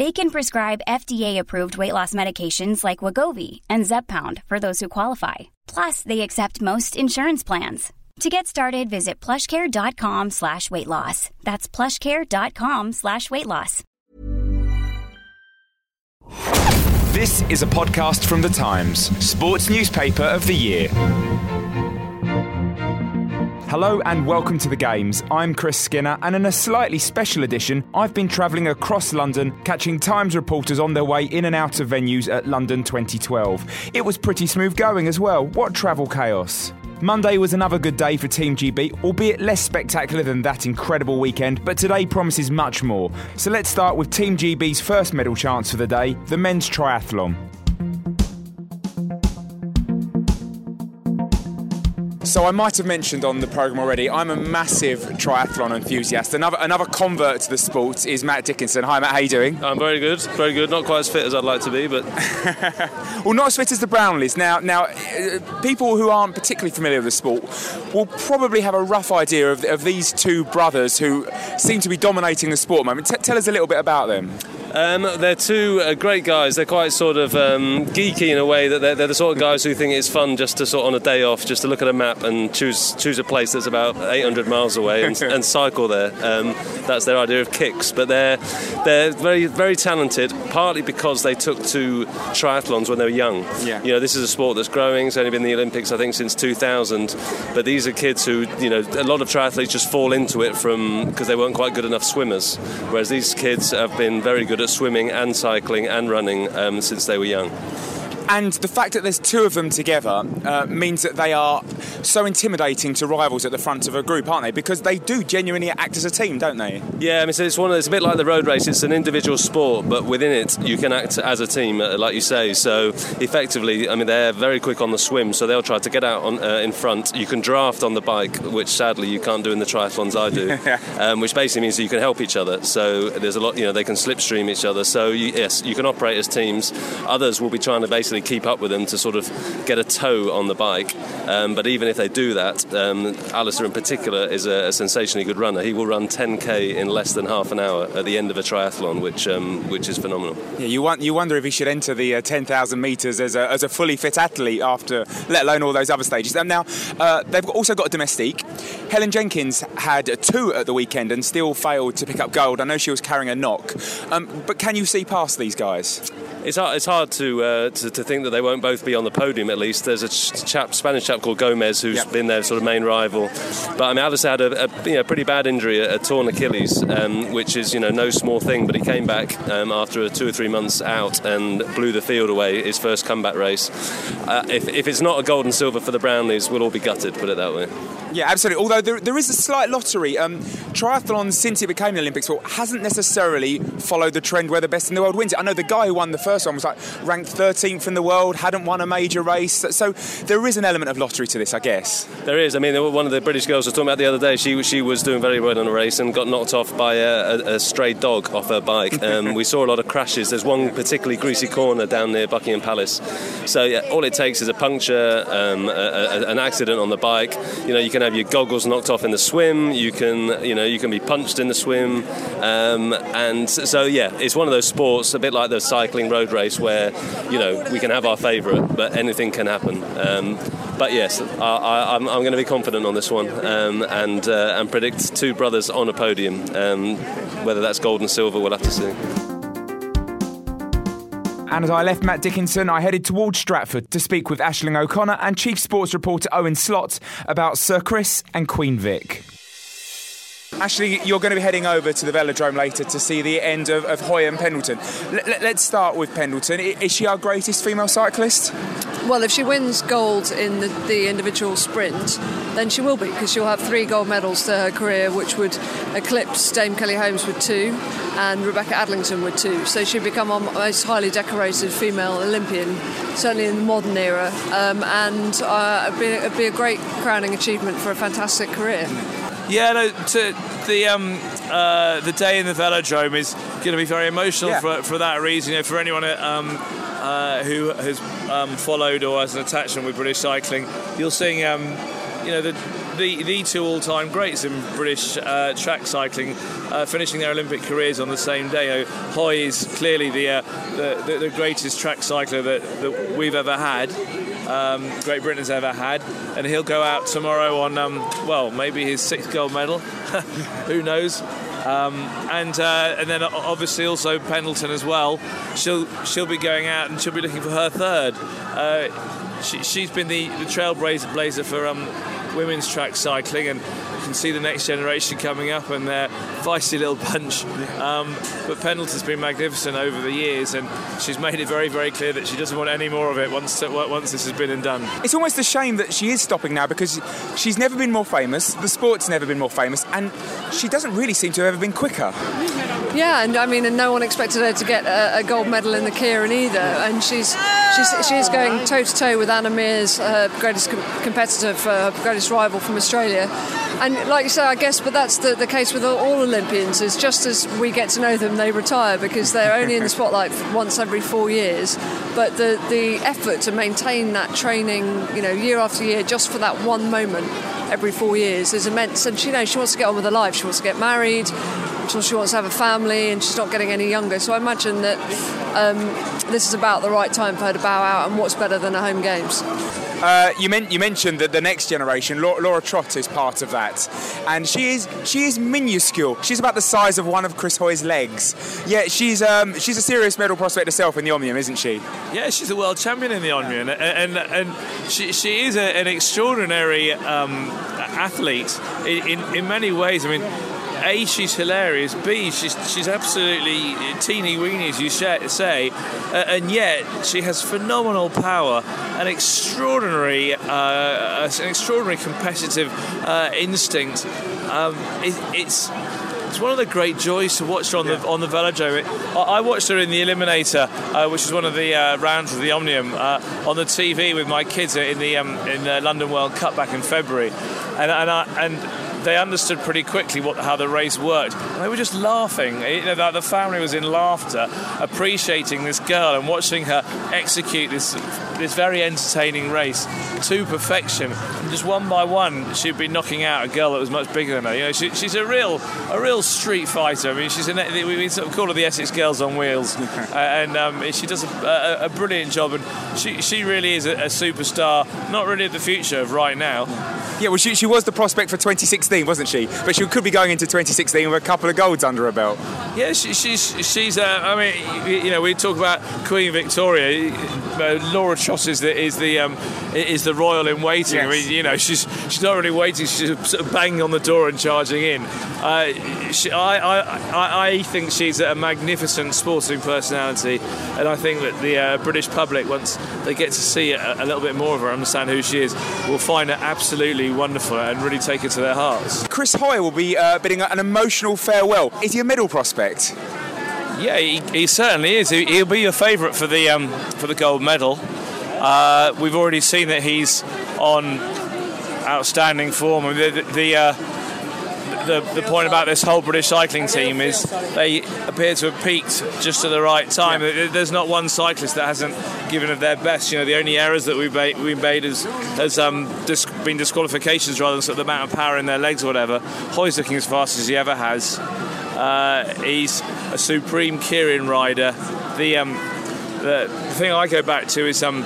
They can prescribe FDA-approved weight loss medications like Wegovy and Zepbound for those who qualify. Plus, they accept most insurance plans. To get started, visit plushcare.com slash weight loss. That's plushcare.com slash weight loss. This is a podcast from The Times, sports newspaper of the year. Hello and welcome to the games. I'm Chris Skinner, and in a slightly special edition, I've been travelling across London, catching Times reporters on their way in and out of venues at London 2012. It was pretty smooth going as well. What travel chaos! Monday was another good day for Team GB, albeit less spectacular than that incredible weekend, but today promises much more. So let's start with Team GB's first medal chance for the day the men's triathlon. So I might have mentioned on the programme already, I'm a massive triathlon enthusiast. Another another convert to the sport is Matt Dickinson. Hi Matt, how are you doing? I'm very good, very good. Not quite as fit as I'd like to be, but well, not as fit as the Brownlees. Now, now, uh, people who aren't particularly familiar with the sport will probably have a rough idea of, of these two brothers who seem to be dominating the sport at the moment. T- tell us a little bit about them. Um, they're two uh, great guys. They're quite sort of um, geeky in a way that they're, they're, the sort of guys who think it's fun just to sort of on a day off, just to look at a map and choose choose a place that's about 800 miles away and, and cycle there. Um, that's their idea of kicks. But they're they're very very talented. Partly because they took to triathlons when they were young. Yeah. You know, this is a sport that's growing. It's only been in the Olympics I think since 2000. But these are kids who you know a lot of triathletes just fall into it from because they weren't quite good enough swimmers. Whereas these kids have been very good at swimming and cycling and running um, since they were young. And the fact that there's two of them together uh, means that they are so intimidating to rivals at the front of a group, aren't they? Because they do genuinely act as a team, don't they? Yeah, I mean, so it's one. Of, it's a bit like the road race. It's an individual sport, but within it, you can act as a team, uh, like you say. So effectively, I mean, they're very quick on the swim, so they'll try to get out on, uh, in front. You can draft on the bike, which sadly you can't do in the triathlons I do, um, which basically means that you can help each other. So there's a lot, you know, they can slipstream each other. So you, yes, you can operate as teams. Others will be trying to basically keep up with them to sort of get a toe on the bike. Um, but even if they do that, um, Alistair in particular is a, a, sensationally good runner. He will run 10k in less than half an hour at the end of a triathlon, which um, which is phenomenal. Yeah, you want you wonder if he should enter the uh, 10,000 metres as a, as a fully fit athlete after, let alone all those other stages. And now uh, they've also got a domestique. Helen Jenkins had two at the weekend and still failed to pick up gold. I know she was carrying a knock, um, but can you see past these guys? It's hard, it's hard to, uh, to, to think that they won't both be on the podium at least. There's a chap, Spanish chap called Gomez who's yep. been their sort of main rival. But I mean, Alistair had a, a you know, pretty bad injury, a, a torn Achilles, um, which is you know no small thing. But he came back um, after two or three months out and blew the field away. His first comeback race. Uh, if, if it's not a gold and silver for the Brownlees, we'll all be gutted. Put it that way. Yeah, absolutely. Although there, there is a slight lottery. Um, triathlon, since it became the Olympic sport, hasn't necessarily followed the trend where the best in the world wins it. I know the guy who won the first one was like ranked 13th in the world, hadn't won a major race. So there is an element of lottery to this, I guess. There is. I mean, one of the British girls I was talking about the other day, she, she was doing very well in a race and got knocked off by a, a, a stray dog off her bike. Um, we saw a lot of crashes. There's one particularly greasy corner down near Buckingham Palace. So yeah, all it takes is a puncture, um, a, an accident on the bike. You know, you can have your goggles knocked off in the swim. You can, you know, you can be punched in the swim. Um, and so yeah, it's one of those sports, a bit like the cycling road race, where you know we can have our favourite, but anything can happen. Um, but yes, I, am going to be confident on this one um, and uh, and predict two brothers on a podium. Um, whether that's gold and silver, we'll have to see. And as I left Matt Dickinson, I headed towards Stratford to speak with Ashling O'Connor and Chief Sports Reporter Owen Slot about Sir Chris and Queen Vic. Ashley, you're going to be heading over to the velodrome later to see the end of, of Hoy and Pendleton. L- let's start with Pendleton. Is she our greatest female cyclist? Well, if she wins gold in the, the individual sprint, then she will be because she'll have three gold medals to her career, which would eclipse Dame Kelly Holmes with two and Rebecca Adlington with two. So she'd become our most highly decorated female Olympian, certainly in the modern era, um, and uh, it'd, be, it'd be a great crowning achievement for a fantastic career. Yeah, no, to, the um, uh, the day in the velodrome is going to be very emotional yeah. for, for that reason. You know, for anyone um, uh, who has um, followed or has an attachment with British cycling, you'll see, um, you know, the, the, the two all-time greats in British uh, track cycling uh, finishing their Olympic careers on the same day. Hoy is clearly the, uh, the, the, the greatest track cycler that, that we've ever had um, Great Britain has ever had, and he'll go out tomorrow on um, well maybe his sixth gold medal, who knows. Um, and uh, and then obviously also Pendleton as well. She'll she'll be going out and she'll be looking for her third. Uh, she, has been the, the trailblazer for um, women's track cycling, and can see the next generation coming up and their feisty little punch. Um, but Pendleton's been magnificent over the years, and she's made it very, very clear that she doesn't want any more of it once once this has been and done. It's almost a shame that she is stopping now because she's never been more famous. The sport's never been more famous, and she doesn't really seem to have ever been quicker. Yeah, and I mean, and no one expected her to get a, a gold medal in the Keirin either, and she's she's she's going toe to toe with Anna Meares, her greatest com- competitor, her greatest rival from Australia. And like you say, I guess, but that's the, the case with all, Olympians. Is just as we get to know them, they retire because they're only in the spotlight once every four years. But the the effort to maintain that training, you know, year after year, just for that one moment every four years is immense. And she, you know, she wants to get on with her life. She wants to get married she wants to have a family and she's not getting any younger. So I imagine that um, this is about the right time for her to bow out, and what's better than a home games? Uh, you, you, mentioned that the next generation, Laura, Laura, Trott, is part of that, and she is she is minuscule. She's about the size of one of Chris Hoy's legs. Yeah, she's um, she's a serious medal prospect herself in the Omnium, isn't she? Yeah, she's a world champion in the Omnium, and and, and she, she is a, an extraordinary um, athlete in, in, in many ways. I mean a, she's hilarious. B, she's she's absolutely teeny weeny, as you say, uh, and yet she has phenomenal power, an extraordinary, uh, an extraordinary competitive uh, instinct. Um, it, it's it's one of the great joys to watch her on the on the velodrome. I watched her in the Eliminator, uh, which is one of the uh, rounds of the Omnium, uh, on the TV with my kids in the um, in the London World Cup back in February, and and, I, and they understood pretty quickly what how the race worked. And they were just laughing. You know, the family was in laughter, appreciating this girl and watching her execute this this very entertaining race to perfection. And just one by one, she'd be knocking out a girl that was much bigger than her. You know, she, she's a real a real street fighter. I mean, she's in we sort of call her the Essex Girls on Wheels, uh, and um, she does a, a, a, brilliant job. And she she really is a, a superstar. Not really the future of right now. Yeah, well, she, she was the prospect for 2016, wasn't she? But she could be going into 2016 with a couple of golds under her belt. Yeah, she, she's she's. Uh, I mean, you know, we talk about Queen Victoria. Uh, Laura Trott is the is the um, is the royal in waiting. Yes. I mean, you know, she's she's not really waiting. She's sort of banging on the door and charging in. Uh, she, I, I I think she's a magnificent sporting personality, and I think that the uh, British public, once they get to see a, a little bit more of her, understand who she is, will find her absolutely wonderful and really take it to their hearts. Chris Hoy will be uh, bidding an emotional farewell. Is he a medal prospect? Yeah, he, he certainly is. He, will be your favourite for the um, for the gold medal. Uh, we've already seen that he's on outstanding form. The, the, the uh, the, the point about this whole British cycling team is they appear to have peaked just at the right time. Yeah. There's not one cyclist that hasn't given of their best. You know, the only errors that we've made, we made has, has um, dis- been disqualifications rather than sort of the amount of power in their legs or whatever. Hoy's looking as fast as he ever has. Uh, he's a supreme Keirin rider. The, um, the, the thing I go back to is um,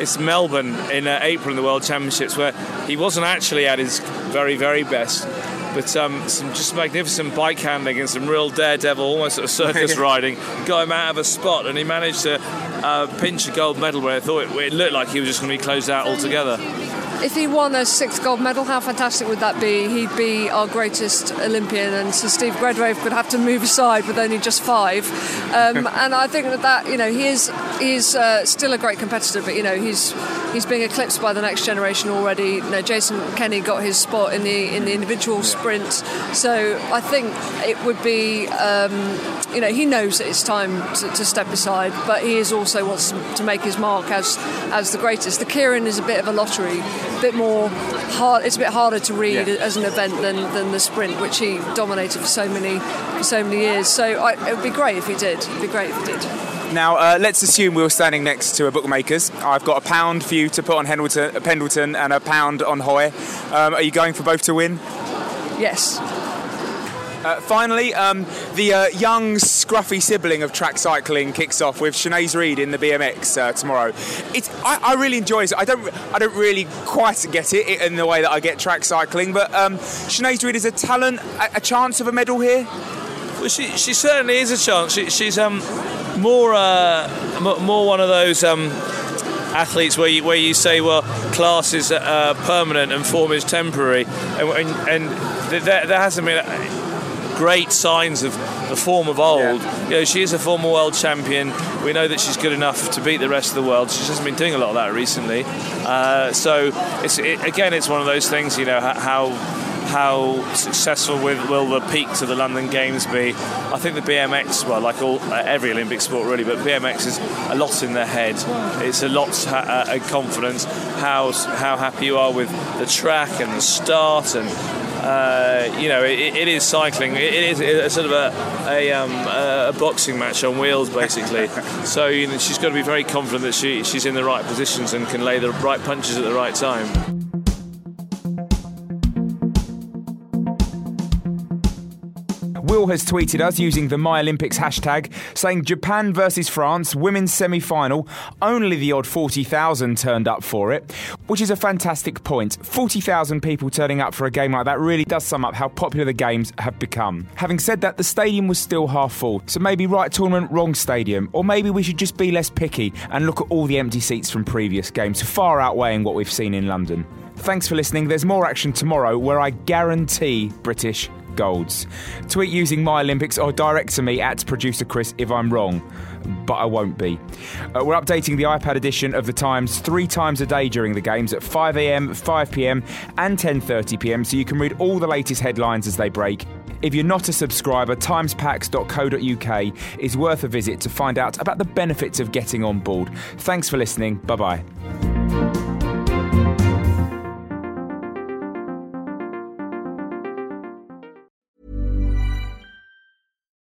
it's Melbourne in uh, April in the World Championships where he wasn't actually at his very, very best but um, some just magnificent bike handling and some real daredevil, almost sort of circus riding. Got him out of a spot, and he managed to uh, pinch a gold medal where I thought it, it looked like he was just going to be closed out altogether if he won a sixth gold medal, how fantastic would that be? He'd be our greatest Olympian, and Sir Steve Redgrave would have to move aside with only just five. Um, and I think that that you know he is he is uh, still a great competitor, but you know he's he's being eclipsed by the next generation already. You know, Jason Kenny got his spot in the in the individual sprint, so I think it would be. Um, you know, he knows that it's time to, to, step aside, but he is also wants to make his mark as as the greatest. The Keirin is a bit of a lottery bit more hard. It's a bit harder to read yeah. as an event than, than the sprint, which he dominated for so many for so many years. So I, it would be great if he did. It'd be great if he did. Now, uh, let's assume we were standing next to a bookmaker's. I've got a pound for you to put on Pendleton, Pendleton and a pound on Hoy. Um, are you going for both to win? Yes. Uh, finally, um, the uh, young, scruffy sibling of track cycling kicks off with Sinead Reid in the BMX uh, tomorrow. It's, I, I, really enjoy it. I don't, I don't really quite get it in the way that I get track cycling, but um, Sinead Reid is a talent, a, a, chance of a medal here. Well, she, she certainly is a chance. She, she's um, more, uh, more one of those. Um, athletes where you, where you say, well, class is uh, permanent and form is temporary, and, and, and there, there hasn't been great signs of the form of old. Yeah. You know, she is a former world champion. We know that she's good enough to beat the rest of the world. She hasn't been doing a lot of that recently. Uh, so it's it, again, it's one of those things. You know how how successful will, will the peak to the London Games be? I think the BMX, well, like all uh, every Olympic sport really, but BMX is a lot in their head. It's a lot uh, uh, confidence. How how happy you are with the track and the start and uh, you know, it, it is cycling. It is a sort of a, a, um, a boxing match on wheels, basically. so you know, she's got to be very confident that she, she's in the right positions and can lay the right punches at the right time. Will has tweeted us using the My Olympics hashtag saying Japan versus France women's semi final. Only the odd 40,000 turned up for it, which is a fantastic point. 40,000 people turning up for a game like that really does sum up how popular the games have become. Having said that, the stadium was still half full, so maybe right tournament, wrong stadium, or maybe we should just be less picky and look at all the empty seats from previous games, far outweighing what we've seen in London. Thanks for listening. There's more action tomorrow where I guarantee British golds. Tweet using My Olympics or direct to me at producer Chris if I'm wrong, but I won't be. Uh, we're updating the iPad edition of the Times three times a day during the games at 5am, 5pm, and 10:30pm, so you can read all the latest headlines as they break. If you're not a subscriber, timespacks.co.uk is worth a visit to find out about the benefits of getting on board. Thanks for listening. Bye bye.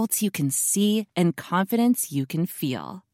results you can see and confidence you can feel.